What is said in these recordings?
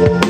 Thank you.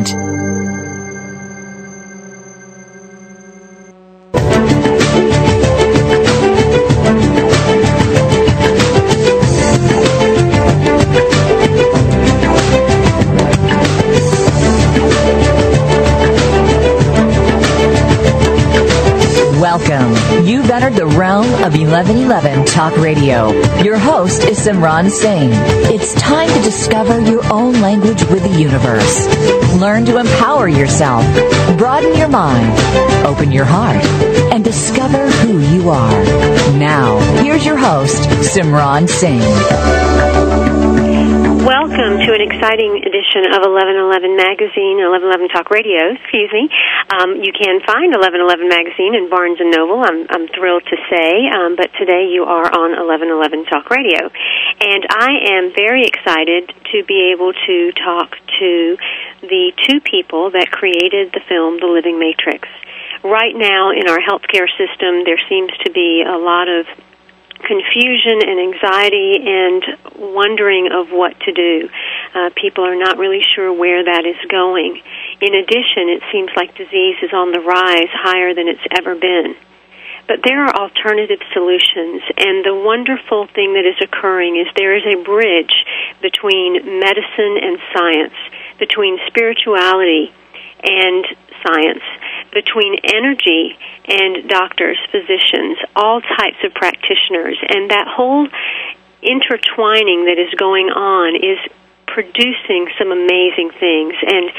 Welcome. Talk Radio. Your host is Simran Singh. It's time to discover your own language with the universe. Learn to empower yourself, broaden your mind, open your heart, and discover who you are. Now, here's your host, Simran Singh. Welcome to an exciting edition of 1111 Magazine, 1111 Talk Radio, excuse me. Um, you can find 1111 Magazine in Barnes & Noble, I'm, I'm thrilled to say, um, but today you are on 1111 Talk Radio. And I am very excited to be able to talk to the two people that created the film The Living Matrix. Right now in our healthcare system, there seems to be a lot of confusion and anxiety and wondering of what to do. Uh, people are not really sure where that is going. In addition, it seems like disease is on the rise higher than it's ever been. But there are alternative solutions, and the wonderful thing that is occurring is there is a bridge between medicine and science, between spirituality and science, between energy and doctors, physicians, all types of practitioners, and that whole intertwining that is going on is producing some amazing things. And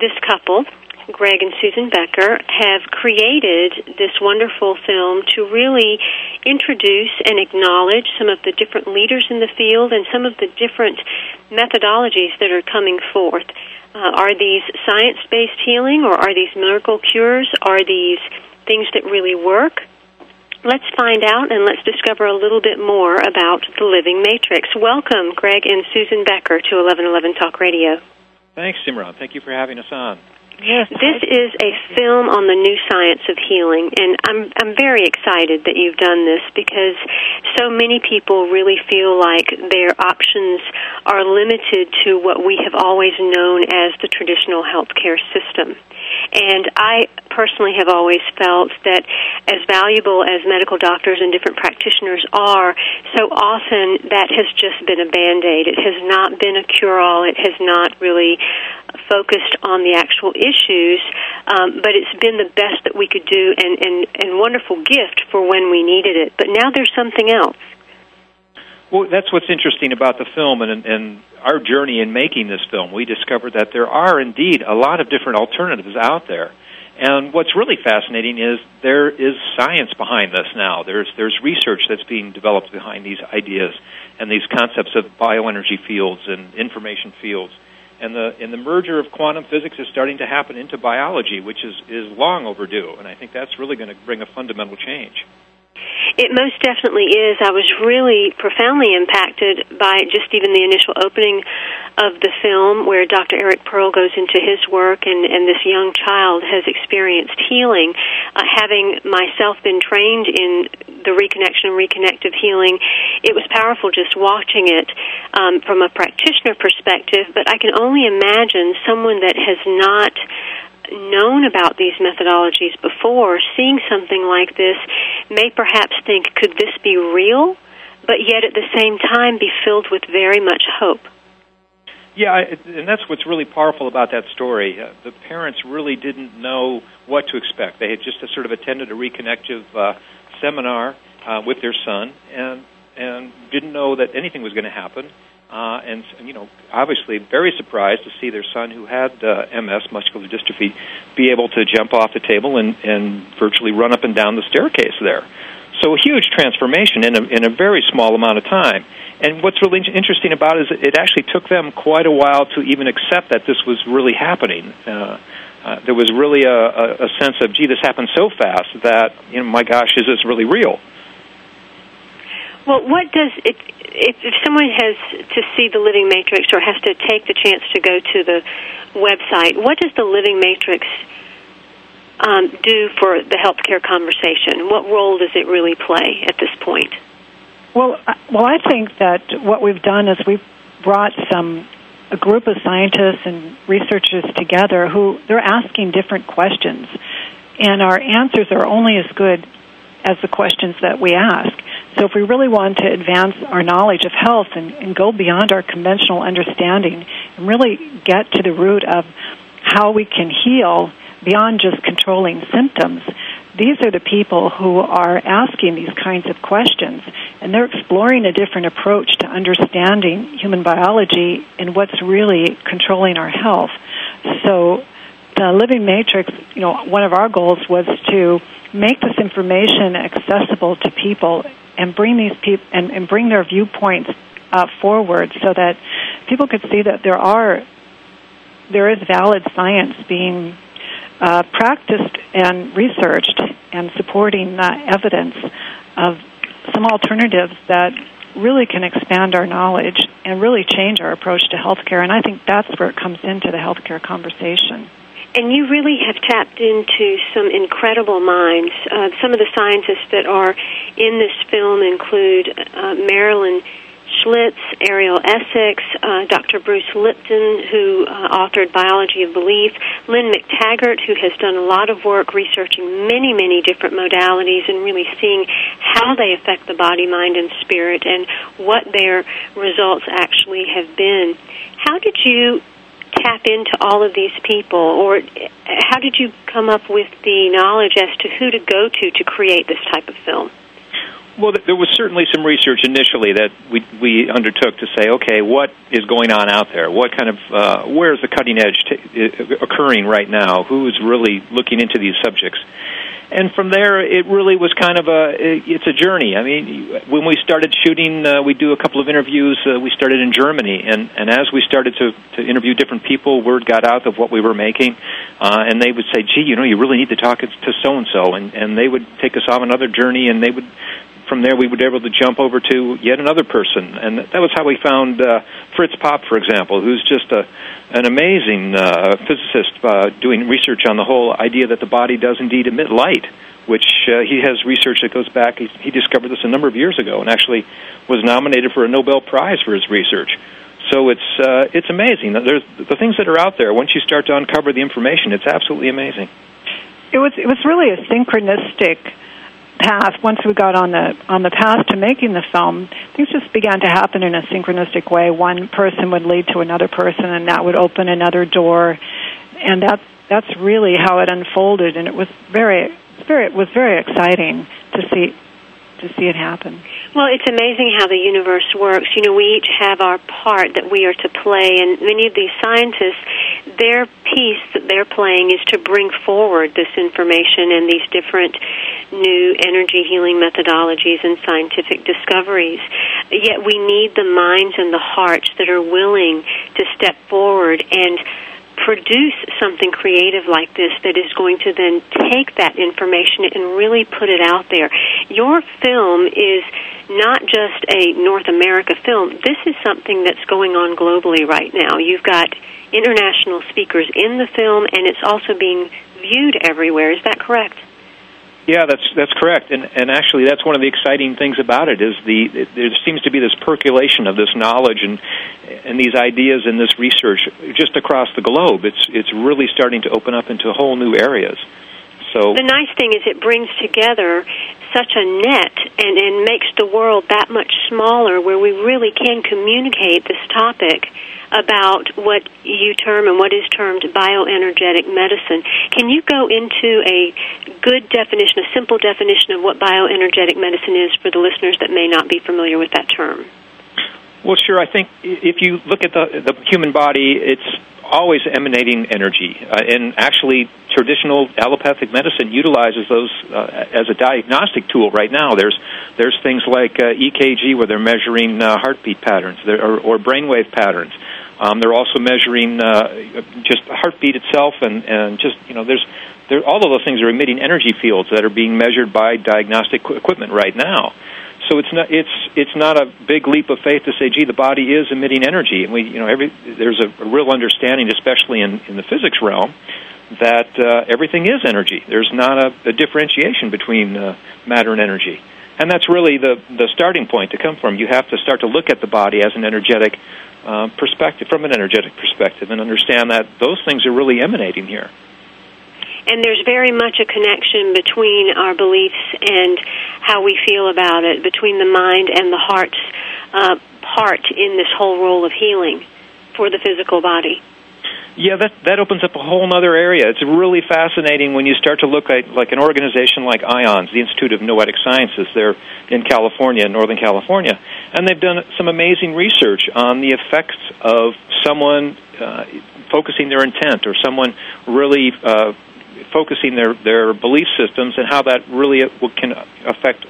this couple, Greg and Susan Becker, have created this wonderful film to really introduce and acknowledge some of the different leaders in the field and some of the different methodologies that are coming forth. Uh, are these science based healing or are these miracle cures? Are these things that really work? Let's find out and let's discover a little bit more about the living matrix. Welcome, Greg and Susan Becker, to 1111 Talk Radio. Thanks, Simran. Thank you for having us on. Yes. This is a film on the new science of healing, and I'm I'm very excited that you've done this because so many people really feel like their options are limited to what we have always known as the traditional healthcare system. And I personally have always felt that as valuable as medical doctors and different practitioners are, so often that has just been a band aid. It has not been a cure all. It has not really focused on the actual issues, um, but it's been the best that we could do and, and, and wonderful gift for when we needed it. But now there's something else. Well, that's what's interesting about the film and, and our journey in making this film. We discovered that there are indeed a lot of different alternatives out there. And what's really fascinating is there is science behind this now. There's there's research that's being developed behind these ideas and these concepts of bioenergy fields and information fields. And the and the merger of quantum physics is starting to happen into biology, which is is long overdue. And I think that's really going to bring a fundamental change. It most definitely is. I was really profoundly impacted by just even the initial opening of the film where Dr. Eric Pearl goes into his work and, and this young child has experienced healing. Uh, having myself been trained in the reconnection and reconnective healing, it was powerful just watching it um, from a practitioner perspective, but I can only imagine someone that has not known about these methodologies before, seeing something like this, may perhaps think, could this be real? But yet at the same time be filled with very much hope. Yeah, and that's what's really powerful about that story. Uh, the parents really didn't know what to expect. They had just sort of attended a reconnective uh, seminar uh, with their son, and and didn't know that anything was going to happen uh, and, you know, obviously very surprised to see their son, who had uh, MS, muscular dystrophy, be able to jump off the table and, and virtually run up and down the staircase there. So a huge transformation in a, in a very small amount of time. And what's really interesting about it is it actually took them quite a while to even accept that this was really happening. Uh, uh, there was really a, a, a sense of, gee, this happened so fast that, you know, my gosh, is this really real? Well, what does it, if, if someone has to see the Living Matrix or has to take the chance to go to the website, what does the Living Matrix um, do for the healthcare conversation? What role does it really play at this point? Well, well, I think that what we've done is we've brought some a group of scientists and researchers together who they're asking different questions, and our answers are only as good as the questions that we ask. So, if we really want to advance our knowledge of health and, and go beyond our conventional understanding and really get to the root of how we can heal beyond just controlling symptoms, these are the people who are asking these kinds of questions, and they're exploring a different approach to understanding human biology and what's really controlling our health. So, the Living Matrix, you know, one of our goals was to make this information accessible to people and bring these people and, and bring their viewpoints uh, forward so that people could see that there are there is valid science being uh, practiced and researched and supporting uh, evidence of some alternatives that really can expand our knowledge and really change our approach to healthcare. And I think that's where it comes into the healthcare conversation. And you really have tapped into some incredible minds. Uh, some of the scientists that are in this film include uh, Marilyn Schlitz, Ariel Essex, uh, Dr. Bruce Lipton, who uh, authored Biology of Belief, Lynne McTaggart, who has done a lot of work researching many, many different modalities and really seeing how they affect the body, mind, and spirit and what their results actually have been. How did you tap into all of these people, or how did you come up with the knowledge as to who to go to to create this type of film? Well, there was certainly some research initially that we we undertook to say, okay, what is going on out there? What kind of uh, where is the cutting edge t- occurring right now? Who is really looking into these subjects? And from there, it really was kind of a it's a journey. I mean, when we started shooting, uh, we do a couple of interviews. Uh, we started in Germany, and and as we started to to interview different people, word got out of what we were making, uh, and they would say, "Gee, you know, you really need to talk to so and so," and and they would take us on another journey, and they would from there we be able to jump over to yet another person, and that was how we found uh, Fritz Popp, for example, who's just a an amazing uh, physicist uh, doing research on the whole idea that the body does indeed emit light, which uh, he has research that goes back. He, he discovered this a number of years ago, and actually was nominated for a Nobel Prize for his research. So it's uh, it's amazing. There's the things that are out there. Once you start to uncover the information, it's absolutely amazing. It was it was really a synchronistic path, once we got on the on the path to making the film, things just began to happen in a synchronistic way. One person would lead to another person, and that would open another door, and that that's really how it unfolded. And it was very, very, it was very exciting to see to see it happen. Well, it's amazing how the universe works. You know, we each have our part that we are to play, and many of these scientists, their piece that they're playing is to bring forward this information and these different new energy healing methodologies and scientific discoveries. Yet we need the minds and the hearts that are willing to step forward and produce something creative like this that is going to then take that information and really put it out there. Your film is not just a North America film. This is something that's going on globally right now. You've got international speakers in the film and it's also being viewed everywhere. Is that correct? Yeah, that's that's correct, and and actually that's one of the exciting things about it is the it, there seems to be this percolation of this knowledge and and these ideas and this research just across the globe. It's it's really starting to open up into whole new areas. So the nice thing is it brings together such a net and and makes the world that much smaller where we really can communicate this topic about what you term and what is termed bioenergetic medicine. Can you go into a good definition, a simple definition of what bioenergetic medicine is for the listeners that may not be familiar with that term? Well, sure. I think if you look at the the human body, it's always emanating energy. Uh, and actually, traditional allopathic medicine utilizes those uh, as a diagnostic tool right now. There's there's things like uh, EKG where they're measuring uh, heartbeat patterns or, or brainwave patterns. Um, they're also measuring uh, just heartbeat itself, and, and just you know, there's there, all of those things are emitting energy fields that are being measured by diagnostic equipment right now. So it's not it's it's not a big leap of faith to say, gee, the body is emitting energy, and we you know every there's a, a real understanding, especially in in the physics realm, that uh, everything is energy. There's not a, a differentiation between uh, matter and energy, and that's really the the starting point to come from. You have to start to look at the body as an energetic uh, perspective, from an energetic perspective, and understand that those things are really emanating here and there's very much a connection between our beliefs and how we feel about it, between the mind and the heart's uh, part in this whole role of healing for the physical body. Yeah, that that opens up a whole other area. It's really fascinating when you start to look at like an organization like IONS, the Institute of Noetic Sciences. They're in California, Northern California, and they've done some amazing research on the effects of someone uh, focusing their intent or someone really uh, focusing their their belief systems and how that really can affect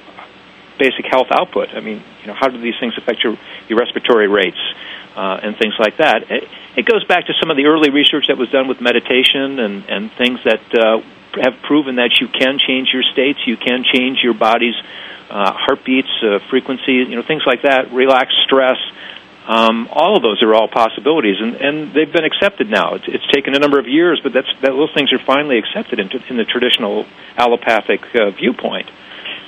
basic health output. I mean, you know, how do these things affect your your respiratory rates uh, and things like that? It, it goes back to some of the early research that was done with meditation and and things that uh, have proven that you can change your states, you can change your body's uh, heartbeats, uh, frequency, you know, things like that. Relax stress. Um, all of those are all possibilities, and, and they've been accepted now. It's, it's taken a number of years, but that's, that, those things are finally accepted in, in the traditional allopathic uh, viewpoint.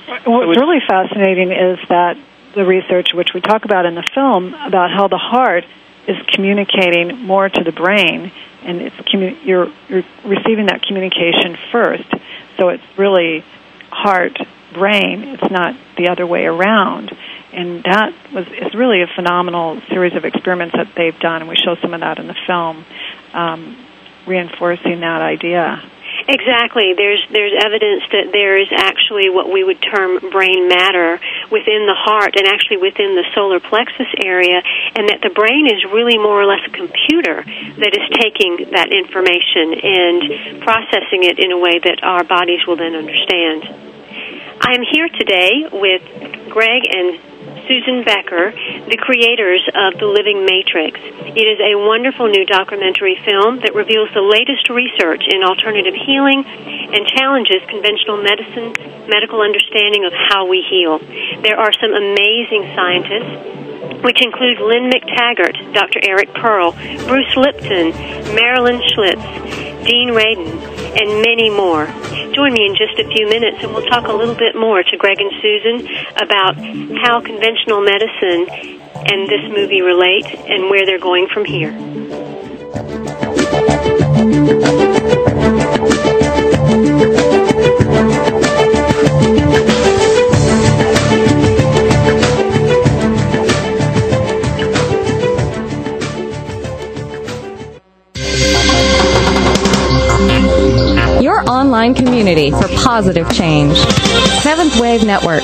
What's so really fascinating is that the research, which we talk about in the film, about how the heart is communicating more to the brain, and it's commu- you're, you're receiving that communication first. So it's really heart brain. It's not the other way around and that was it's really a phenomenal series of experiments that they've done, and we show some of that in the film, um, reinforcing that idea. Exactly. There's there's evidence that there is actually what we would term brain matter within the heart and actually within the solar plexus area, and that the brain is really more or less a computer that is taking that information and processing it in a way that our bodies will then understand. I am here today with Greg and Susan Becker, the creators of The Living Matrix. It is a wonderful new documentary film that reveals the latest research in alternative healing and challenges conventional medicine, medical understanding of how we heal. There are some amazing scientists which include Lynne McTaggart, Dr. Eric Pearl, Bruce Lipton, Marilyn Schlitz, Dean Radin, and many more. Join me in just a few minutes and we'll talk a little bit more to Greg and Susan about how conventional medicine and this movie relate and where they're going from here. Online community for positive change. Seventh Wave Network.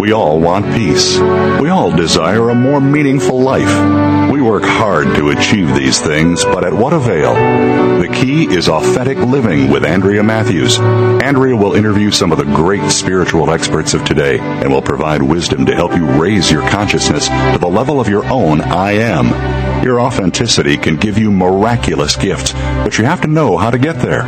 We all want peace. We all desire a more meaningful life. We work hard to achieve these things, but at what avail? The key is authentic living with Andrea Matthews. Andrea will interview some of the great spiritual experts of today and will provide wisdom to help you raise your consciousness to the level of your own I am. Your authenticity can give you miraculous gifts, but you have to know how to get there.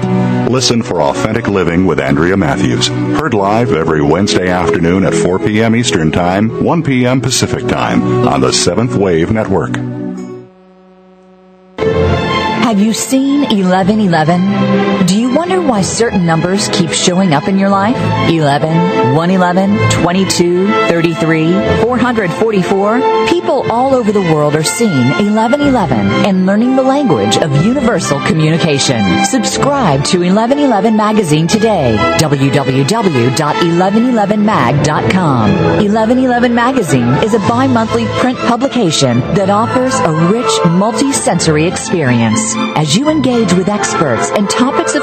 Listen for Authentic Living with Andrea Matthews. Heard live every Wednesday afternoon at 4 p.m. Eastern Time, 1 p.m. Pacific Time on the Seventh Wave Network. Have you seen 1111? Do you wonder why certain numbers keep showing up in your life? 11, 111, 22, 33, 444? People all over the world are seeing 1111 and learning the language of universal communication. Subscribe to 1111 Magazine today. www.1111mag.com. 1111 Magazine is a bi-monthly print publication that offers a rich multi-sensory experience As you engage with experts and topics of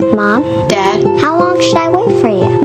Mom? Dad? How long should I wait for you?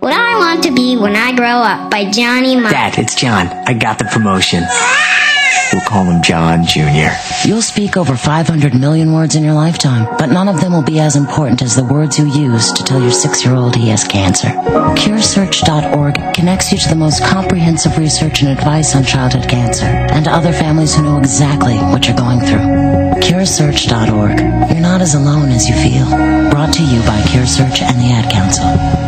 What I want to be when I grow up by Johnny Marr. Dad, it's John. I got the promotion. We'll call him John Jr. You'll speak over 500 million words in your lifetime, but none of them will be as important as the words you use to tell your six-year-old he has cancer. CureSearch.org connects you to the most comprehensive research and advice on childhood cancer and to other families who know exactly what you're going through. CureSearch.org. You're not as alone as you feel. Brought to you by CureSearch and the Ad Council.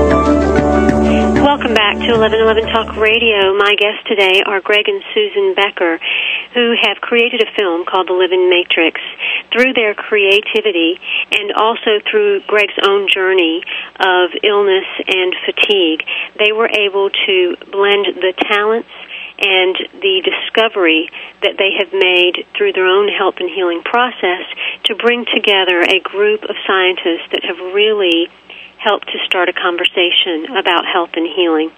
Welcome back to 1111 Talk Radio. My guests today are Greg and Susan Becker, who have created a film called The Living Matrix. Through their creativity and also through Greg's own journey of illness and fatigue, they were able to blend the talents and the discovery that they have made through their own health and healing process to bring together a group of scientists that have really helped to start a conversation about health and healing.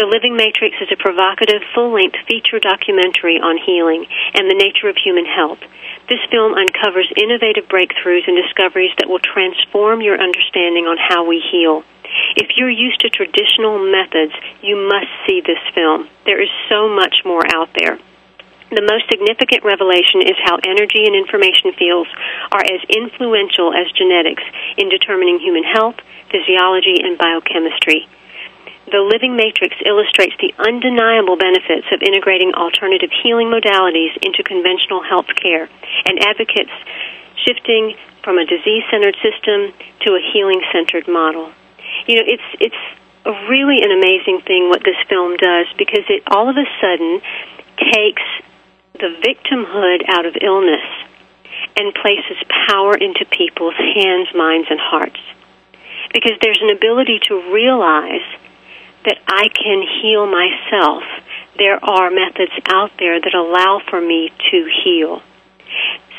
The Living Matrix is a provocative, full length feature documentary on healing and the nature of human health. This film uncovers innovative breakthroughs and discoveries that will transform your understanding on how we heal. If you're used to traditional methods, you must see this film. There is so much more out there. The most significant revelation is how energy and information fields are as influential as genetics in determining human health, physiology, and biochemistry. The Living Matrix illustrates the undeniable benefits of integrating alternative healing modalities into conventional health care and advocates shifting from a disease-centered system to a healing-centered model. You know, it's it's really an amazing thing what this film does because it all of a sudden takes the victimhood out of illness and places power into people's hands, minds, and hearts. Because there's an ability to realize that I can heal myself. There are methods out there that allow for me to heal.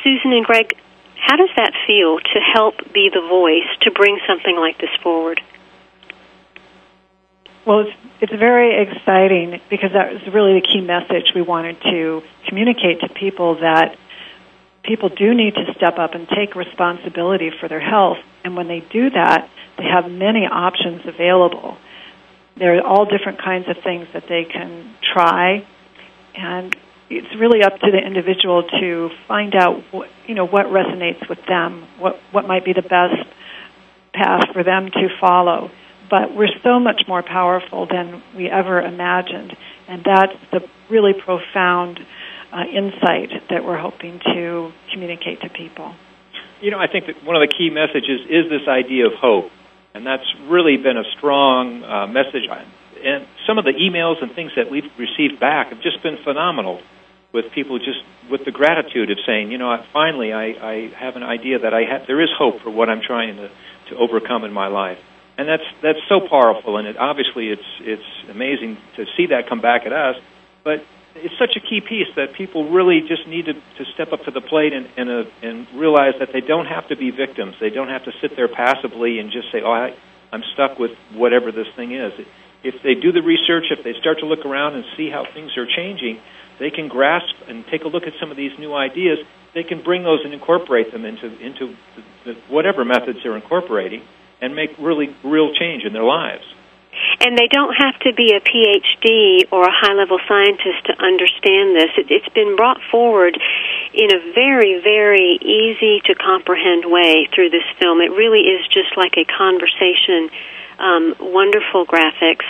Susan and Greg, how does that feel to help be the voice to bring something like this forward? Well, it's, it's very exciting because that was really the key message we wanted to communicate to people that people do need to step up and take responsibility for their health. And when they do that, they have many options available. There are all different kinds of things that they can try, and it's really up to the individual to find out what, you know what resonates with them, what what might be the best path for them to follow. But we're so much more powerful than we ever imagined, and that's the really profound uh, insight that we're hoping to communicate to people. You know, I think that one of the key messages is this idea of hope, and that's really been a strong uh, message. And some of the emails and things that we've received back have just been phenomenal with people just with the gratitude of saying, you know, finally I, I have an idea that I have, there is hope for what I'm trying to, to overcome in my life. And that's that's so powerful, and it, obviously it's it's amazing to see that come back at us but it's such a key piece that people really just need to, to step up to the plate and and, uh, and realize that they don't have to be victims. They don't have to sit there passively and just say, "Oh, I, I'm stuck with whatever this thing is." If they do the research, if they start to look around and see how things are changing, they can grasp and take a look at some of these new ideas. They can bring those and incorporate them into into the, the, whatever methods they're incorporating, and make really real change in their lives. And they don't have to be a PhD or a high level scientist to understand this. It, it's been brought forward in a very, very easy to comprehend way through this film. It really is just like a conversation. Um, wonderful graphics,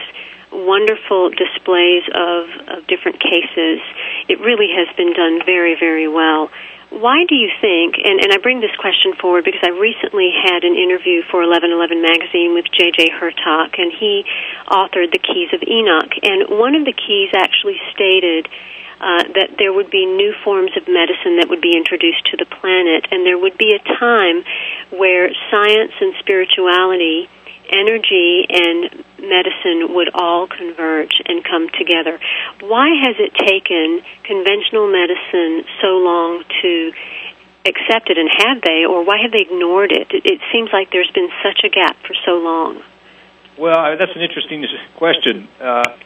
wonderful displays of, of different cases. It really has been done very, very well. Why do you think, and, and I bring this question forward because I recently had an interview for 1111 magazine with J.J. Hurtak, and he authored The Keys of Enoch. And one of the keys actually stated uh, that there would be new forms of medicine that would be introduced to the planet, and there would be a time where science and spirituality energy and medicine would all converge and come together. Why has it taken conventional medicine so long to accept it, and have they, or why have they ignored it? It seems like there's been such a gap for so long. Well, that's an interesting question. Uh,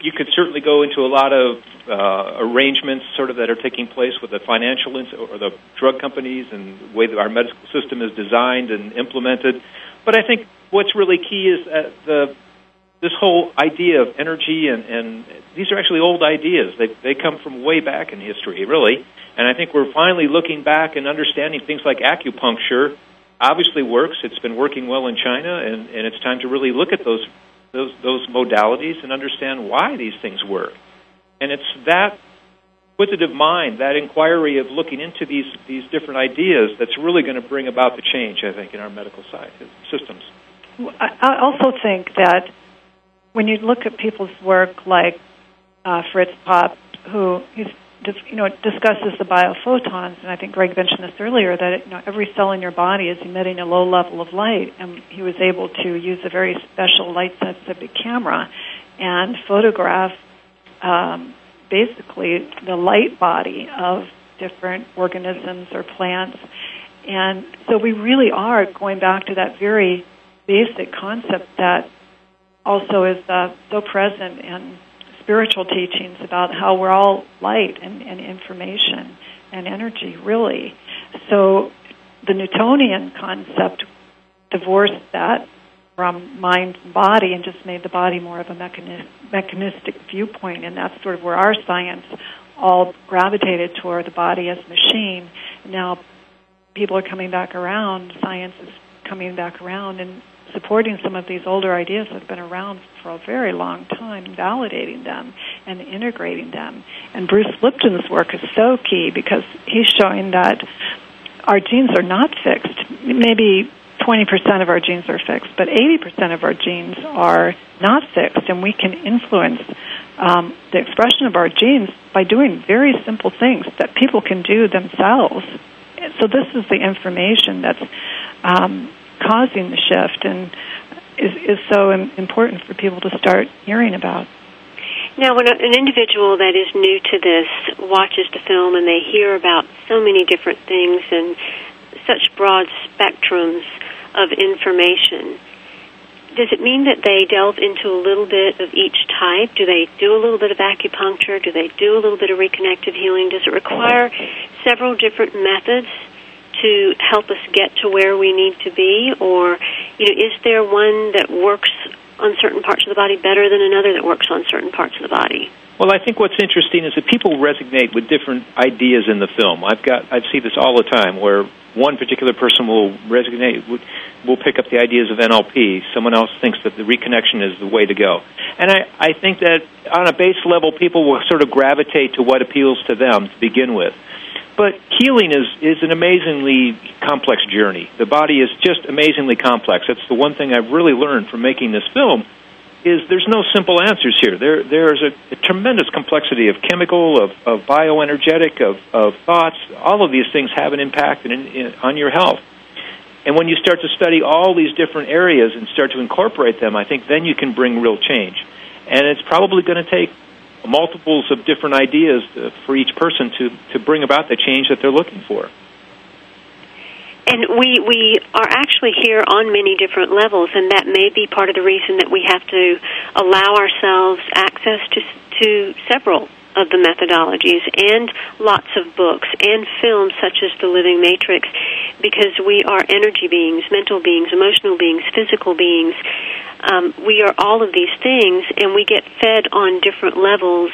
you could certainly go into a lot of uh, arrangements, sort of that are taking place with the financial ins- or the drug companies and the way that our medical system is designed and implemented. But I think what's really key is that the this whole idea of energy and, and these are actually old ideas. They they come from way back in history, really. And I think we're finally looking back and understanding things like acupuncture obviously works. It's been working well in China, and, and it's time to really look at those those those modalities and understand why these things work. And it's that inquisitive mind, that inquiry of looking into these these different ideas, that's really going to bring about the change. I think in our medical science systems. I also think that when you look at people's work, like uh, Fritz Popp, who he's you know discusses the biophotons, and I think Greg mentioned this earlier that you know every cell in your body is emitting a low level of light, and he was able to use a very special light sensitive camera and photograph um, basically the light body of different organisms or plants. And so we really are going back to that very basic concept that also is uh, so present in spiritual teachings about how we're all light and, and information and energy, really. So the Newtonian concept divorced that from mind and body and just made the body more of a mechani- mechanistic viewpoint, and that's sort of where our science all gravitated toward the body as a machine. Now people are coming back around, science is coming back around and supporting some of these older ideas that have been around for a very long time, validating them and integrating them. And Bruce Lipton's work is so key because he's showing that our genes are not fixed. Maybe 20% of our genes are fixed, but 80% of our genes are not fixed, and we can influence um, the expression of our genes by doing very simple things that people can do themselves. So this is the information that's um, causing the shift and is, is so important for people to start hearing about. Now, when an individual that is new to this watches the film and they hear about so many different things and such broad spectrums of information, does it mean that they delve into a little bit of each type? Do they do a little bit of acupuncture? Do they do a little bit of reconnective healing? Does it require several different methods to help us get to where we need to be, or you know, is there one that works on certain parts of the body better than another that works on certain parts of the body? Well, I think what's interesting is that people resonate with different ideas in the film. I've got I see this all the time where one particular person will resonate will pick up the ideas of NLP. Someone else thinks that the reconnection is the way to go. And I, I think that on a base level, people will sort of gravitate to what appeals to them to begin with. But healing is, is an amazingly complex journey. The body is just amazingly complex. That's the one thing I've really learned from making this film is there's no simple answers here. There there's a, a tremendous complexity of chemical, of, of bioenergetic, of, of thoughts. All of these things have an impact in, in, on your health. And when you start to study all these different areas and start to incorporate them, I think then you can bring real change. And it's probably going to take multiples of different ideas for each person to, to bring about the change that they're looking for. And we we are actually here on many different levels, and that may be part of the reason that we have to allow ourselves access to to several of the methodologies and lots of books and films such as The Living Matrix because we are energy beings, mental beings, emotional beings, physical beings. Um, we are all of these things, and we get fed on different levels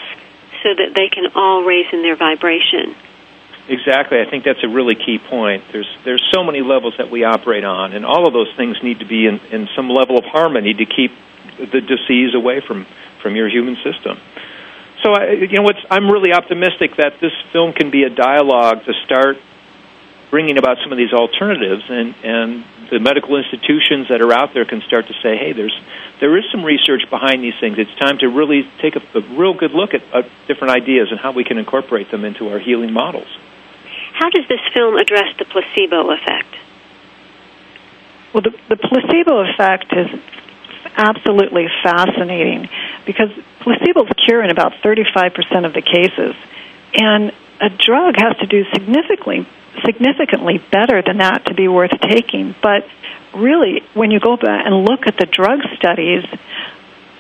so that they can all raise in their vibration. Exactly. I think that's a really key point. There's there's so many levels that we operate on, and all of those things need to be in, in some level of harmony to keep the disease away from from your human system. So, I, you know, what's, I'm really optimistic that this film can be a dialogue to start bringing about some of these alternatives, and and the medical institutions that are out there can start to say, hey, there's there is some research behind these things. It's time to really take a, a real good look at uh, different ideas and how we can incorporate them into our healing models. How does this film address the placebo effect? Well, the, the placebo effect is absolutely fascinating because placebos cure in about 35% of the cases. And a drug has to do significantly significantly better than that to be worth taking. But really, when you go back and look at the drug studies,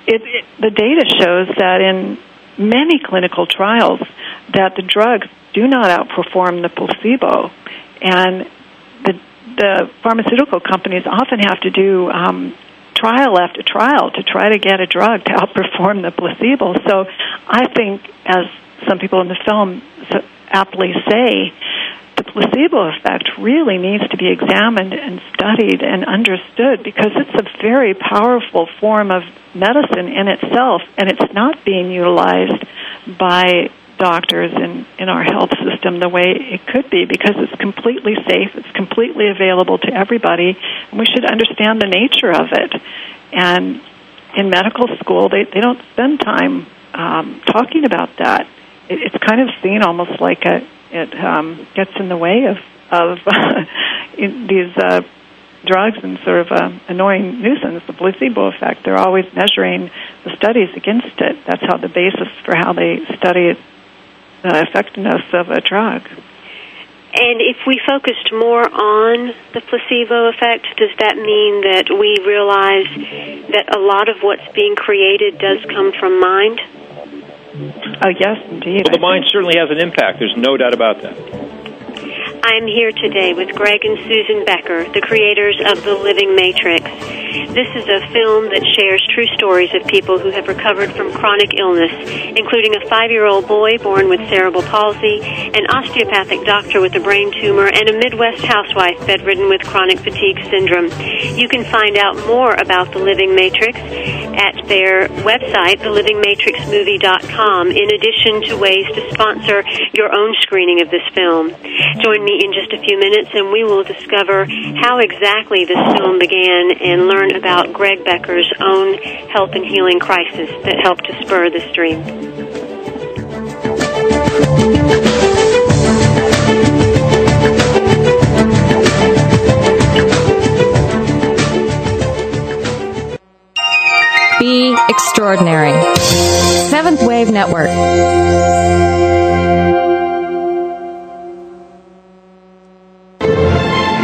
it, it, the data shows that in many clinical trials that the drugs do not outperform the placebo, and the the pharmaceutical companies often have to do um, trial after trial to try to get a drug to outperform the placebo. So I think, as some people in the film aptly say, the placebo effect really needs to be examined and studied and understood because it's a very powerful form of medicine in itself, and it's not being utilized by doctors in, in our health system the way it could be because it's completely safe, it's completely available to everybody, and we should understand the nature of it. And in medical school, they, they don't spend time um, talking about that. It, it's kind of seen almost like a, it um, gets in the way of, of these uh, drugs and sort of uh, annoying nuisance, the placebo effect. They're always measuring the studies against it. That's how the basis for how they study the effectiveness of a drug. And if we focused more on the placebo effect, does that mean that we realize that a lot of what's being created does come from mind? Oh, yes, indeed. Well, the mind certainly has an impact. There's no doubt about that. I'm here today with Greg and Susan Becker, the creators of The Living Matrix. This is a film that shares true stories of people who have recovered from chronic illness, including a five year old boy born with cerebral palsy, an osteopathic doctor with a brain tumor, and a Midwest housewife bedridden with chronic fatigue syndrome. You can find out more about The Living Matrix at their website, thelivingmatrixmovie.com, in addition to ways to sponsor your own screening of this film. Join me in just a few minutes and we will discover how exactly this film began and learn about Greg Becker's own health and healing crisis that helped to spur this dream. Be extraordinary. Seventh Wave Network.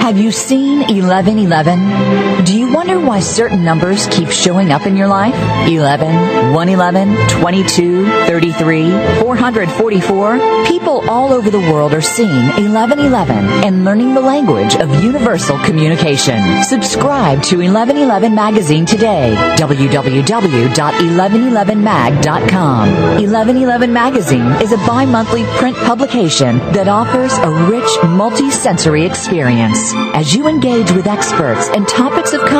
Have you seen 1111? Do wonder why certain numbers keep showing up in your life? 11, 111, 22, 33, 444? People all over the world are seeing 1111 and learning the language of universal communication. Subscribe to 1111 Magazine today. www.1111mag.com. 1111 Magazine is a bi-monthly print publication that offers a rich multi-sensory experience. As you engage with experts and topics of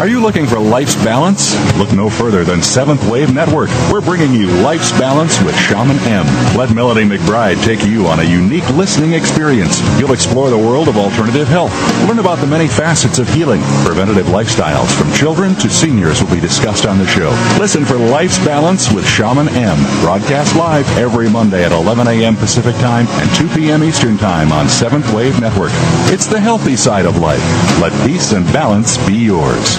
Are you looking for life's balance? Look no further than Seventh Wave Network. We're bringing you Life's Balance with Shaman M. Let Melody McBride take you on a unique listening experience. You'll explore the world of alternative health. Learn about the many facets of healing. Preventative lifestyles from children to seniors will be discussed on the show. Listen for Life's Balance with Shaman M. Broadcast live every Monday at 11 a.m. Pacific Time and 2 p.m. Eastern Time on Seventh Wave Network. It's the healthy side of life. Let peace and balance be yours.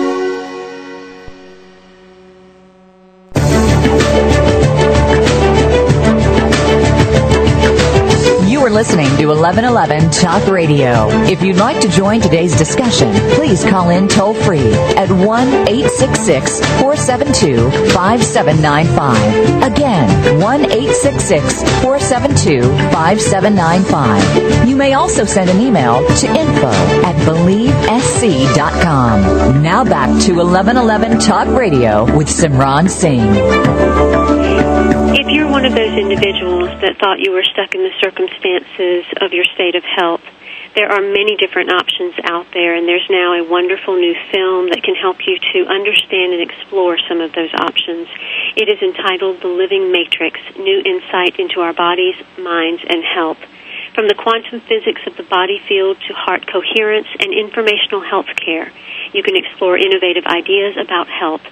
1111 Talk Radio. If you'd like to join today's discussion, please call in toll free at 1 866 472 5795. Again, 1 866 472 5795. You may also send an email to info at believesc.com. Now back to 1111 Talk Radio with Simran Singh. One of those individuals that thought you were stuck in the circumstances of your state of health, there are many different options out there, and there's now a wonderful new film that can help you to understand and explore some of those options. It is entitled The Living Matrix New Insight into Our Bodies, Minds, and Health. From the quantum physics of the body field to heart coherence and informational health care, you can explore innovative ideas about health.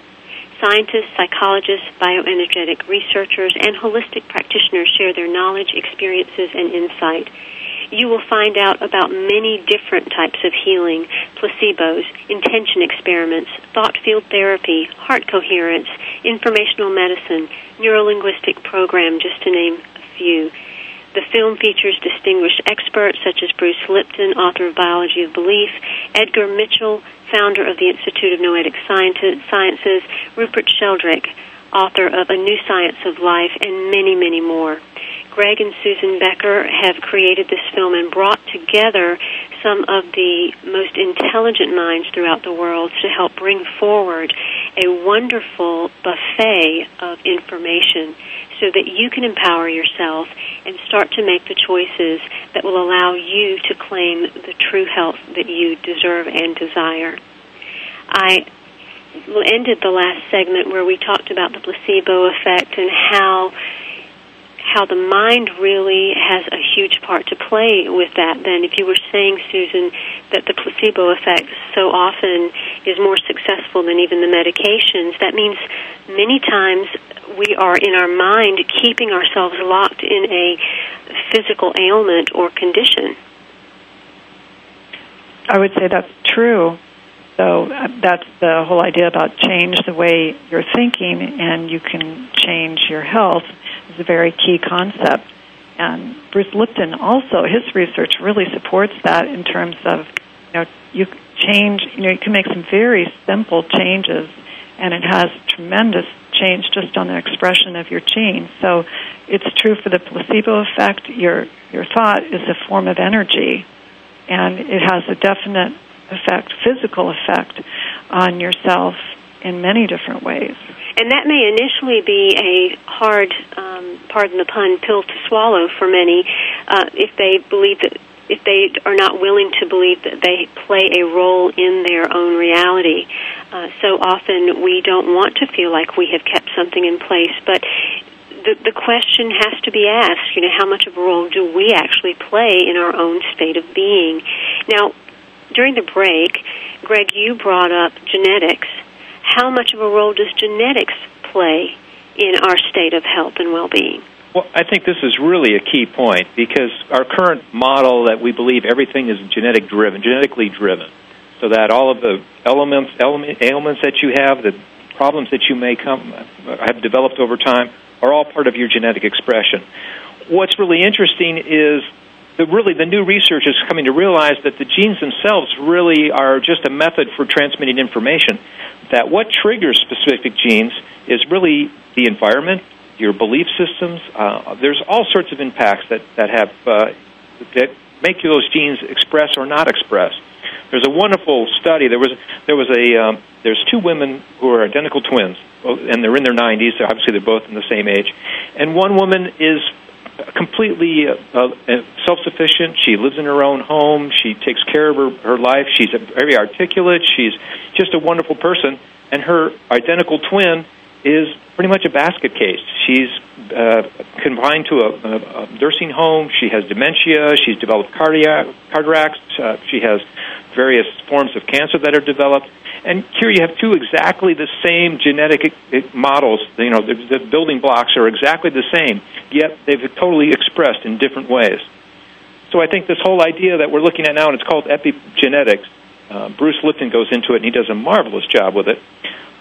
Scientists, psychologists, bioenergetic researchers, and holistic practitioners share their knowledge, experiences, and insight. You will find out about many different types of healing, placebos, intention experiments, thought field therapy, heart coherence, informational medicine, neurolinguistic program, just to name a few. The film features distinguished experts such as Bruce Lipton, author of Biology of Belief, Edgar Mitchell, founder of the Institute of Noetic Sciences, Rupert Sheldrake, author of A New Science of Life, and many, many more. Greg and Susan Becker have created this film and brought together some of the most intelligent minds throughout the world to help bring forward a wonderful buffet of information so that you can empower yourself and start to make the choices that will allow you to claim the true health that you deserve and desire. I ended the last segment where we talked about the placebo effect and how how the mind really has a huge part to play with that then if you were saying susan that the placebo effect so often is more successful than even the medications that means many times we are in our mind keeping ourselves locked in a physical ailment or condition I would say that's true. So uh, that's the whole idea about change the way you're thinking, and you can change your health is a very key concept. And Bruce Lipton also his research really supports that in terms of you know you change you know you can make some very simple changes, and it has tremendous change just on the expression of your gene. So it's true for the placebo effect. Your your thought is a form of energy, and it has a definite effect, physical effect, on yourself in many different ways. And that may initially be a hard, um, pardon the pun, pill to swallow for many uh, if they believe that if they are not willing to believe that they play a role in their own reality. Uh, so often we don't want to feel like we have kept something in place, but the, the question has to be asked, you know, how much of a role do we actually play in our own state of being? Now, during the break, Greg, you brought up genetics. How much of a role does genetics play in our state of health and well-being? Well, I think this is really a key point because our current model that we believe everything is genetic driven, genetically driven, so that all of the elements, element, ailments that you have, the problems that you may come uh, have developed over time, are all part of your genetic expression. What's really interesting is the really the new research is coming to realize that the genes themselves really are just a method for transmitting information. That what triggers specific genes is really the environment, your belief systems. Uh, there's all sorts of impacts that that have uh, that make those genes express or not express. There's a wonderful study. There was there was a um, there's two women who are identical twins, and they're in their 90s. So obviously, they're both in the same age. And one woman is completely uh, uh, self-sufficient. She lives in her own home. She takes care of her, her life. She's very articulate. She's just a wonderful person. And her identical twin is pretty much a basket case. She's uh, confined to a, a, a nursing home. She has dementia. She's developed cardiac cataracts. Uh, she has various forms of cancer that are developed. And here you have two exactly the same genetic models. You know, the, the building blocks are exactly the same, yet they've totally expressed in different ways. So I think this whole idea that we're looking at now, and it's called epigenetics. Uh, Bruce Lipton goes into it, and he does a marvelous job with it.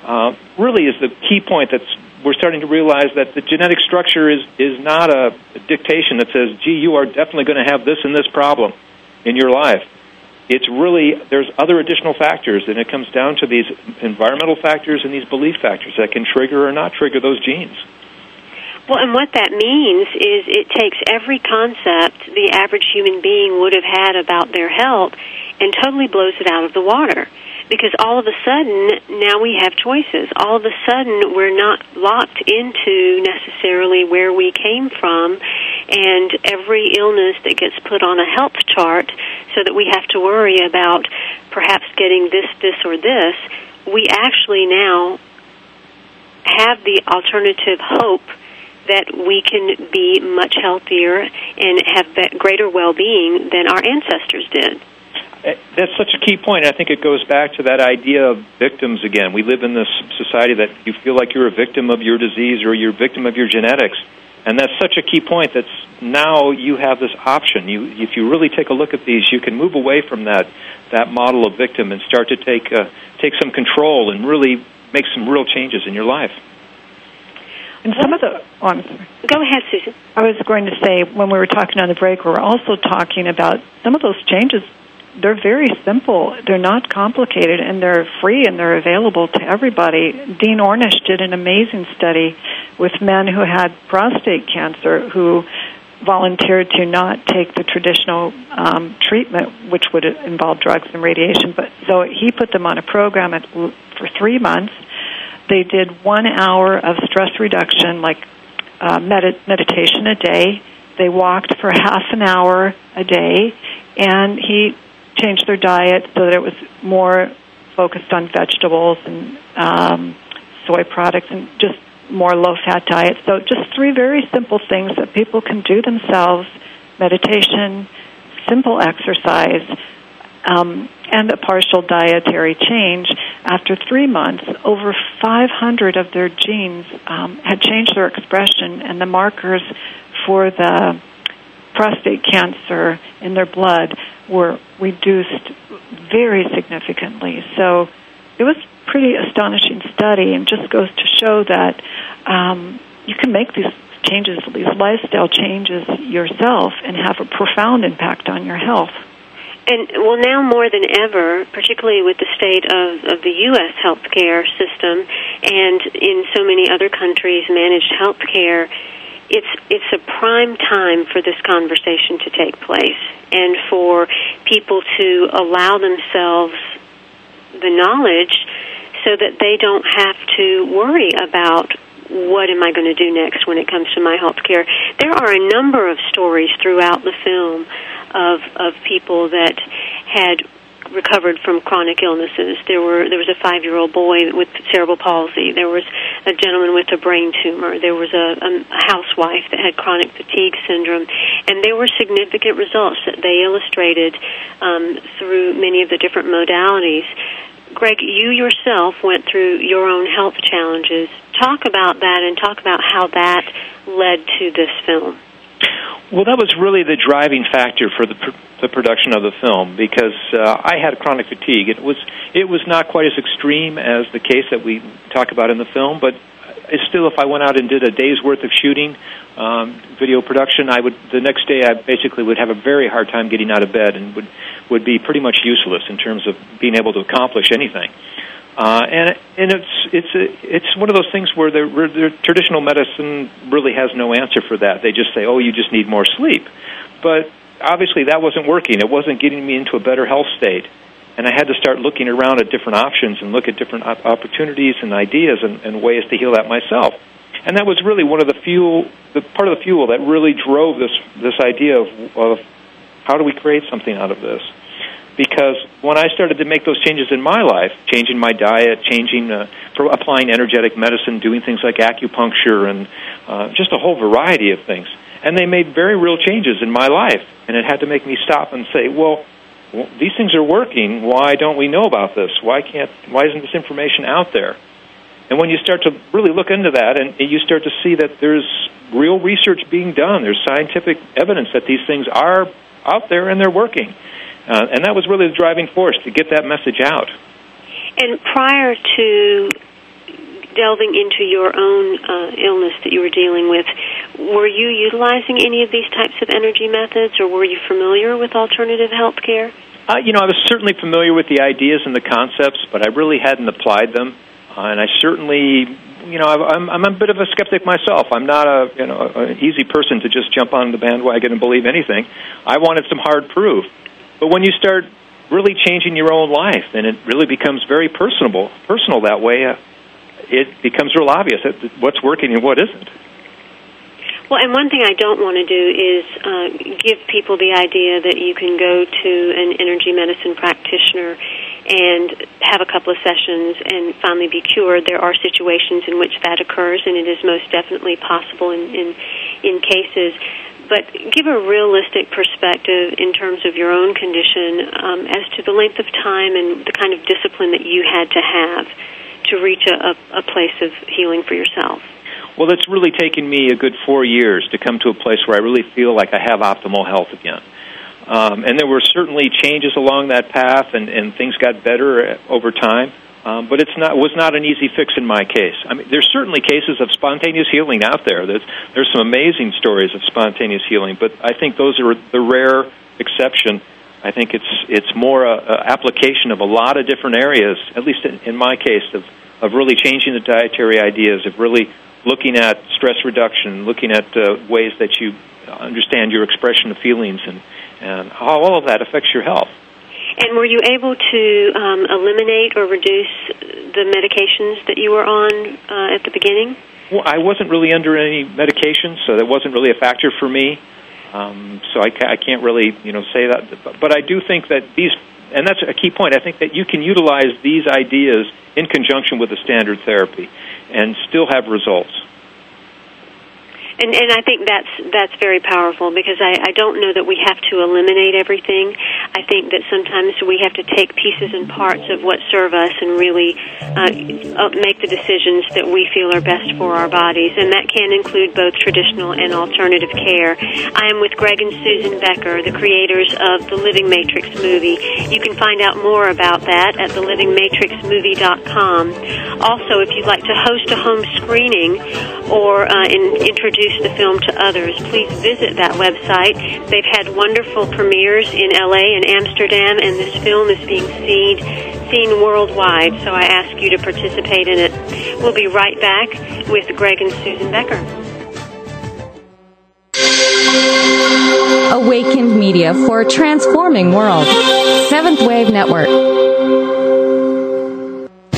Uh, really, is the key point that's we're starting to realize that the genetic structure is is not a dictation that says, "Gee, you are definitely going to have this and this problem in your life." it's really there's other additional factors, and it comes down to these environmental factors and these belief factors that can trigger or not trigger those genes. Well, and what that means is it takes every concept the average human being would have had about their health and totally blows it out of the water because all of a sudden now we have choices. All of a sudden we're not locked into necessarily where we came from and every illness that gets put on a health chart so that we have to worry about perhaps getting this, this, or this. We actually now have the alternative hope that we can be much healthier and have greater well-being than our ancestors did. Uh, that's such a key point. I think it goes back to that idea of victims again. We live in this society that you feel like you're a victim of your disease or you're a victim of your genetics. And that's such a key point that's now you have this option. You, if you really take a look at these, you can move away from that, that model of victim and start to take, uh, take some control and really make some real changes in your life. And some of the, oh, I'm sorry. Go ahead, Susan. I was going to say when we were talking on the break, we were also talking about some of those changes they're very simple. They're not complicated, and they're free and they're available to everybody. Dean Ornish did an amazing study with men who had prostate cancer who volunteered to not take the traditional um, treatment, which would involve drugs and radiation. But so he put them on a program at, for three months. They did one hour of stress reduction, like uh, med- meditation a day. They walked for half an hour a day, and he changed their diet so that it was more focused on vegetables and um, soy products and just more low fat diet. So just three very simple things that people can do themselves meditation, simple exercise, um, and a partial dietary change. After three months, over 500 of their genes um, had changed their expression, and the markers for the prostate cancer in their blood were reduced very significantly. So it was a pretty astonishing study and just goes to show that um, you can make these changes, these lifestyle changes yourself and have a profound impact on your health. And well, now more than ever, particularly with the state of, of the U.S. healthcare system and in so many other countries, managed healthcare, it's it's a prime time for this conversation to take place and for people to allow themselves the knowledge so that they don't have to worry about what am I going to do next when it comes to my health care. There are a number of stories throughout the film of of people that had recovered from chronic illnesses. There were there was a five year old boy with cerebral palsy. There was a gentleman with a brain tumor. There was a, a housewife that had chronic fatigue syndrome, and there were significant results that they illustrated um, through many of the different modalities. Greg, you yourself went through your own health challenges. Talk about that and talk about how that led to this film. Well, that was really the driving factor for the pr- the production of the film because uh, I had chronic fatigue. It was it was not quite as extreme as the case that we talk about in the film, but it's still, if I went out and did a day's worth of shooting, um, video production, I would the next day I basically would have a very hard time getting out of bed and would would be pretty much useless in terms of being able to accomplish anything. Uh, and and it's it's a, it's one of those things where the, traditional medicine really has no answer for that. They just say, oh, you just need more sleep, but obviously that wasn't working. It wasn't getting me into a better health state, and I had to start looking around at different options and look at different opportunities and ideas and, and ways to heal that myself. And that was really one of the fuel, the part of the fuel that really drove this this idea of, of how do we create something out of this because when I started to make those changes in my life, changing my diet, changing, uh, applying energetic medicine, doing things like acupuncture, and uh, just a whole variety of things, and they made very real changes in my life, and it had to make me stop and say, well. Well, these things are working. Why don't we know about this? Why can't? Why isn't this information out there? And when you start to really look into that, and you start to see that there's real research being done, there's scientific evidence that these things are out there and they're working. Uh, and that was really the driving force to get that message out. And prior to delving into your own uh, illness that you were dealing with, were you utilizing any of these types of energy methods, or were you familiar with alternative health care? Uh, you know, I was certainly familiar with the ideas and the concepts, but I really hadn't applied them. Uh, and I certainly, you know, I'm, I'm a bit of a skeptic myself. I'm not a, you know, an easy person to just jump on the bandwagon and believe anything. I wanted some hard proof. But when you start really changing your own life, and it really becomes very personable, personal that way, uh, it becomes real obvious what's working and what isn't. Well, and one thing I don't want to do is uh, give people the idea that you can go to an energy medicine practitioner and have a couple of sessions and finally be cured. There are situations in which that occurs, and it is most definitely possible in in, in cases but give a realistic perspective in terms of your own condition um, as to the length of time and the kind of discipline that you had to have to reach a, a, place of healing for yourself. Well, it's really taken me a good four years to come to a place where I really feel like I have optimal health again. Um, and there were certainly changes along that path, and, and things got better over time. Um, but it's not was not an easy fix in my case. I mean, there's certainly cases of spontaneous healing out there. There's there's some amazing stories of spontaneous healing, but I think those are the rare exception. I think it's it's more a, a application of a lot of different areas. At least in, in my case, of of really changing the dietary ideas, of really looking at stress reduction, looking at uh, ways that you understand your expression of feelings, and and how all of that affects your health. And were you able to um, eliminate or reduce the medications that you were on uh, at the beginning? Well, I wasn't really under any medication, so that wasn't really a factor for me. Um, so I, ca- I can't really, you know, say that. But, but I do think that these, and that's a key point. I think that you can utilize these ideas in conjunction with the standard therapy, and still have results and and I think that's that's very powerful because I, I don't know that we have to eliminate everything. I think that sometimes we have to take pieces and parts of what serve us and really uh, make the decisions that we feel are best for our bodies, and that can include both traditional and alternative care. I am with Greg and Susan Becker, the creators of the Living Matrix movie. You can find out more about that at thelivingmatrixmovie.com. Also, if you'd like to host a home screening or uh, in, introduce introduce the film to others, please visit that website. They've had wonderful premieres in LA and Amsterdam, and this film is being seen seen worldwide. So I ask you to participate in it. We'll be right back with Greg and Susan Becker. Awakened Media for a transforming world. Seventh Wave Network.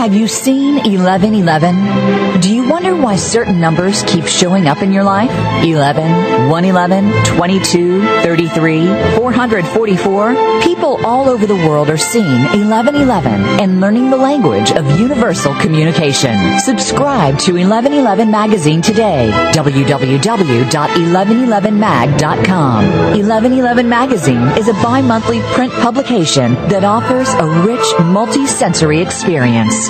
Have you seen 1111? Do you wonder why certain numbers keep showing up in your life? 11, 111, 22, 33, 444? People all over the world are seeing 1111 and learning the language of universal communication. Subscribe to 1111 Magazine today. www.1111mag.com. 1111 Magazine is a bi-monthly print publication that offers a rich multi-sensory experience.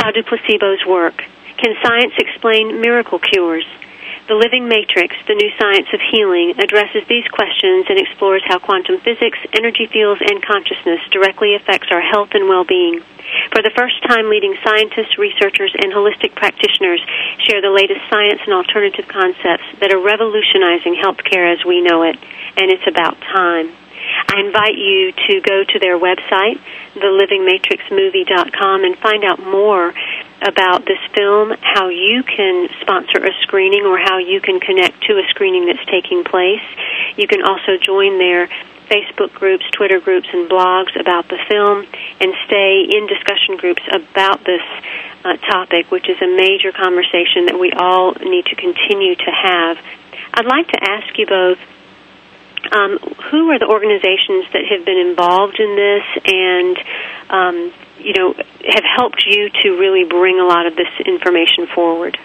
How do placebos work? Can science explain miracle cures? The Living Matrix, the new science of healing, addresses these questions and explores how quantum physics, energy fields, and consciousness directly affects our health and well-being. For the first time, leading scientists, researchers, and holistic practitioners share the latest science and alternative concepts that are revolutionizing healthcare as we know it, and it's about time. I invite you to go to their website, thelivingmatrixmovie.com, and find out more about this film, how you can sponsor a screening or how you can connect to a screening that's taking place. You can also join their Facebook groups, Twitter groups, and blogs about the film and stay in discussion groups about this uh, topic, which is a major conversation that we all need to continue to have. I'd like to ask you both um, who are the organizations that have been involved in this? And um, you know have helped you to really bring a lot of this information forward?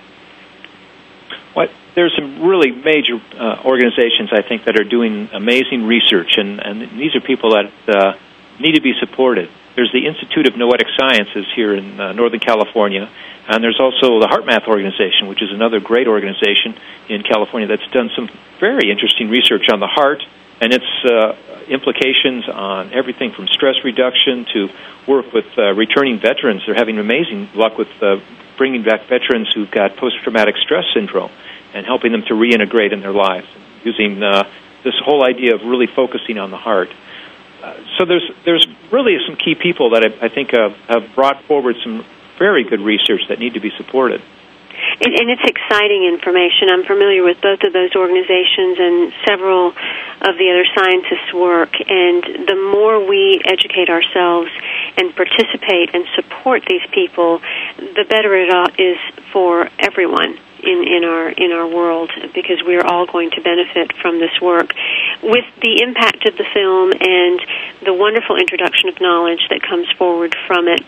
What there's some really major uh, organizations I think that are doing amazing research. And, and these are people that uh, need to be supported there's the Institute of Noetic Sciences here in uh, Northern California and there's also the HeartMath organization, which is another great organization in California that's done some very interesting research on the heart and its uh, implications on everything from stress reduction to work with uh, returning veterans. They're having amazing luck with uh, bringing back veterans who've got post-traumatic stress syndrome and helping them to reintegrate in their lives using uh, this whole idea of really focusing on the heart. So there's there's really some key people that I, I think uh, have brought forward some very good research that need to be supported. And, and it's exciting information. I'm familiar with both of those organizations and several of the other scientists' work. And the more we educate ourselves and participate and support these people, the better it is for everyone in, in our in our world because we're all going to benefit from this work. With the impact of the film and the wonderful introduction of knowledge that comes forward from it,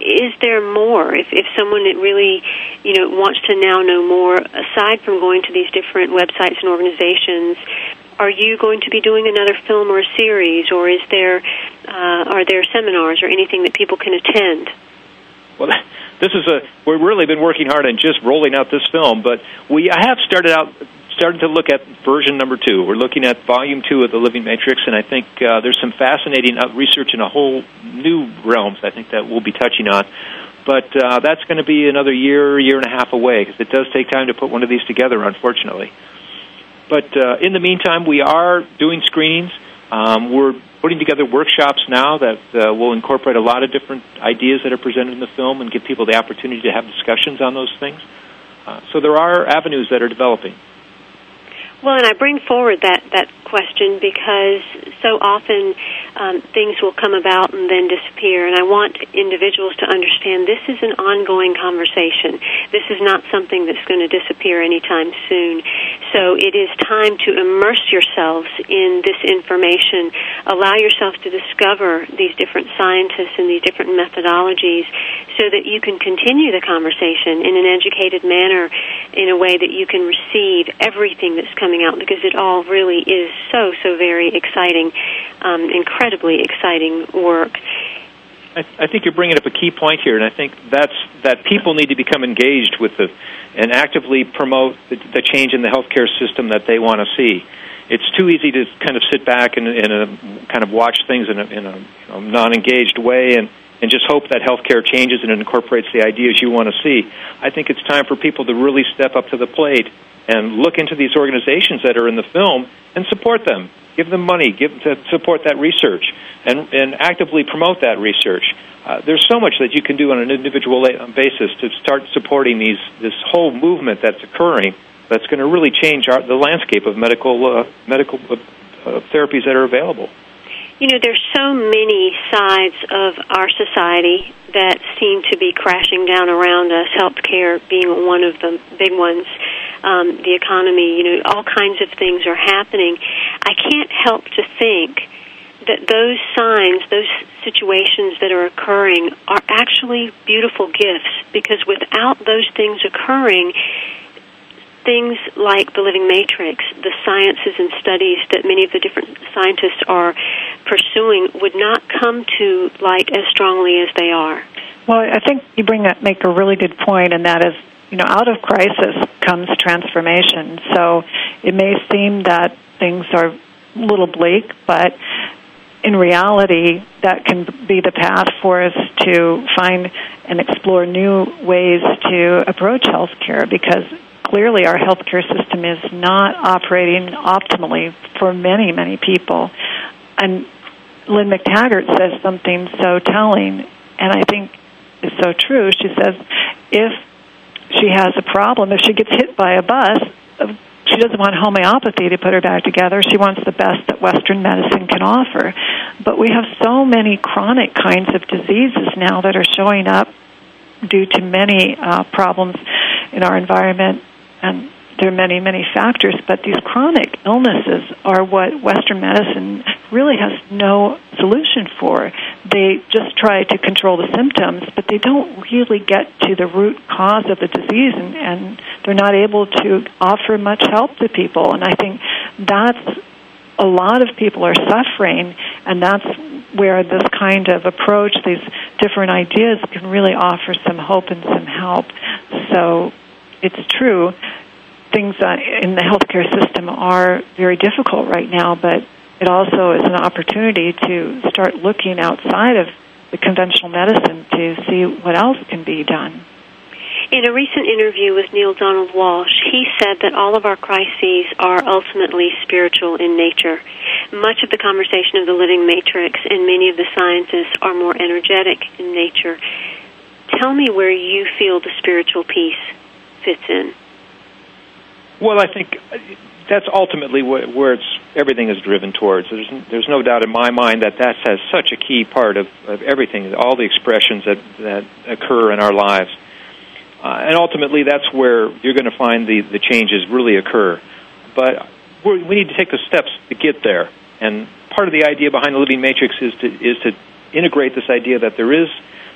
is there more? If, if someone that really, you know, wants to now know more, aside from going to these different websites and organizations, are you going to be doing another film or a series, or is there, uh, are there seminars or anything that people can attend? Well, this is a we've really been working hard on just rolling out this film, but we have started out starting to look at version number two. We're looking at volume two of the Living Matrix, and I think uh, there's some fascinating uh, research in a whole new realms. I think that we'll be touching on. but uh, that's going to be another year, year and a half away because it does take time to put one of these together, unfortunately. But uh, in the meantime, we are doing screenings. Um, we're putting together workshops now that uh, will incorporate a lot of different ideas that are presented in the film and give people the opportunity to have discussions on those things. Uh, so there are avenues that are developing. Well, and I bring forward that that question because so often um, things will come about and then disappear, and I want individuals to understand this is an ongoing conversation. This is not something that's going to disappear anytime soon. So it is time to immerse yourselves in this information. Allow yourself to discover these different scientists and these different methodologies, so that you can continue the conversation in an educated manner, in a way that you can receive everything that's coming out because it all really is so, so very exciting, um, incredibly exciting work. I, I think you're bringing up a key point here, and I think that's that people need to become engaged with the and actively promote the, the change in the healthcare system that they want to see. It's too easy to kind of sit back and, and uh, kind of watch things in a, in a know, non-engaged way and and just hope that healthcare changes and incorporates the ideas you want to see. I think it's time for people to really step up to the plate and look into these organizations that are in the film and support them. Give them money, give to support that research, and and actively promote that research. Uh, there's so much that you can do on an individual basis to start supporting these this whole movement that's occurring. That's going to really change our, the landscape of medical uh, medical uh, uh therapies that are available. You know, there's so many sides of our society that seem to be crashing down around us, healthcare being one of the big ones, um, the economy, you know, all kinds of things are happening. I can't help to think that those signs, those situations that are occurring are actually beautiful gifts because without those things occurring, things like the living matrix, the sciences and studies that many of the different scientists are pursuing would not come to light as strongly as they are. Well, I think you bring that make a really good point, and that is, you know, out of crisis comes transformation. So it may seem that things are a little bleak, but in reality, that can be the path for us to find and explore new ways to approach healthcare because clearly our healthcare system is not operating optimally for many, many people. And Lynne McTaggart says something so telling, and I think is so true. She says, if she has a problem, if she gets hit by a bus, she doesn't want homeopathy to put her back together. She wants the best that Western medicine can offer. But we have so many chronic kinds of diseases now that are showing up due to many uh, problems in our environment and there are many, many factors, but these chronic illnesses are what Western medicine really has no solution for. They just try to control the symptoms, but they don't really get to the root cause of the disease, and, and they're not able to offer much help to people. And I think that's a lot of people are suffering, and that's where this kind of approach, these different ideas, can really offer some hope and some help. So it's true things in the healthcare system are very difficult right now, but it also is an opportunity to start looking outside of the conventional medicine to see what else can be done. In a recent interview with Neale Donald Walsch, he said that all of our crises are ultimately spiritual in nature. Much of the conversation of the living matrix and many of the sciences are more energetic in nature. Tell me where you feel the spiritual piece fits in? Well, I think that's ultimately where it's everything is driven towards. There's there's no doubt in my mind that that has such a key part of, of everything, all the expressions that that occur in our lives, uh, and ultimately that's where you're going to find the the changes really occur. But we need to take the steps to get there, and part of the idea behind the living matrix is to is to integrate this idea that there is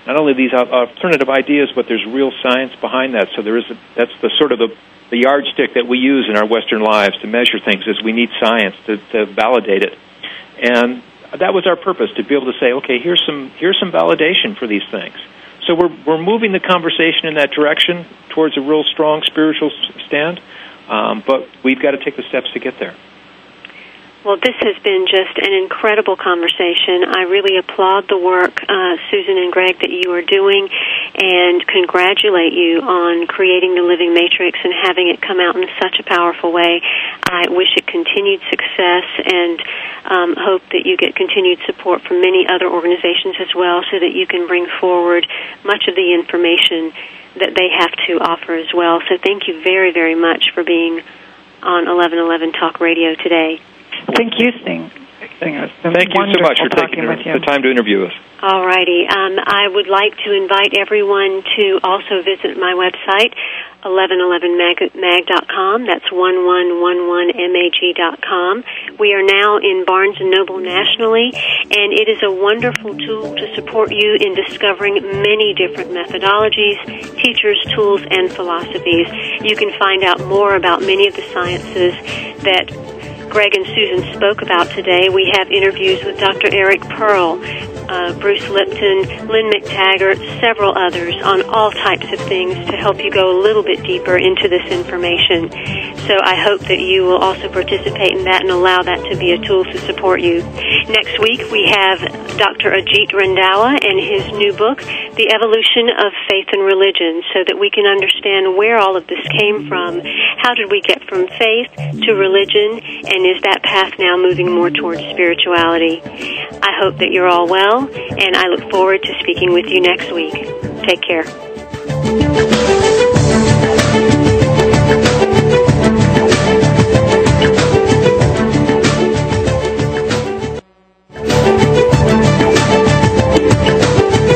not only these alternative ideas, but there's real science behind that. So there is a, that's the sort of the, the yardstick that we use in our Western lives to measure things. Is we need science to, to validate it, and that was our purpose to be able to say, okay, here's some here's some validation for these things. So we're we're moving the conversation in that direction towards a real strong spiritual stand, um, but we've got to take the steps to get there. Well, this has been just an incredible conversation. I really applaud the work, uh, Susan and Greg, that you are doing and congratulate you on creating the Living Matrix and having it come out in such a powerful way. I wish it continued success and um, hope that you get continued support from many other organizations as well so that you can bring forward much of the information that they have to offer as well. So thank you very, very much for being on 1111 Talk Radio today. Thank you, Sting. Thank you so much for taking the, the time to interview us. All righty. Um, I would like to invite everyone to also visit my website, 1111mag.com. That's 1111mag.com. We are now in Barnes & Noble nationally, and it is a wonderful tool to support you in discovering many different methodologies, teachers, tools, and philosophies. You can find out more about many of the sciences that Greg and Susan spoke about today. We have interviews with Dr. Eric Pearl, uh, Bruce Lipton, Lynne McTaggart, several others on all types of things to help you go a little bit deeper into this information. So I hope that you will also participate in that and allow that to be a tool to support you. Next week we have Dr. Ajit Randhawa and his new book, The Evolution of Faith and Religion, so that we can understand where all of this came from. How did we get from faith to religion, and is that path now moving more towards spirituality? I hope that you're all well, and I look forward to speaking with you next week. Take care.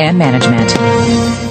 and management.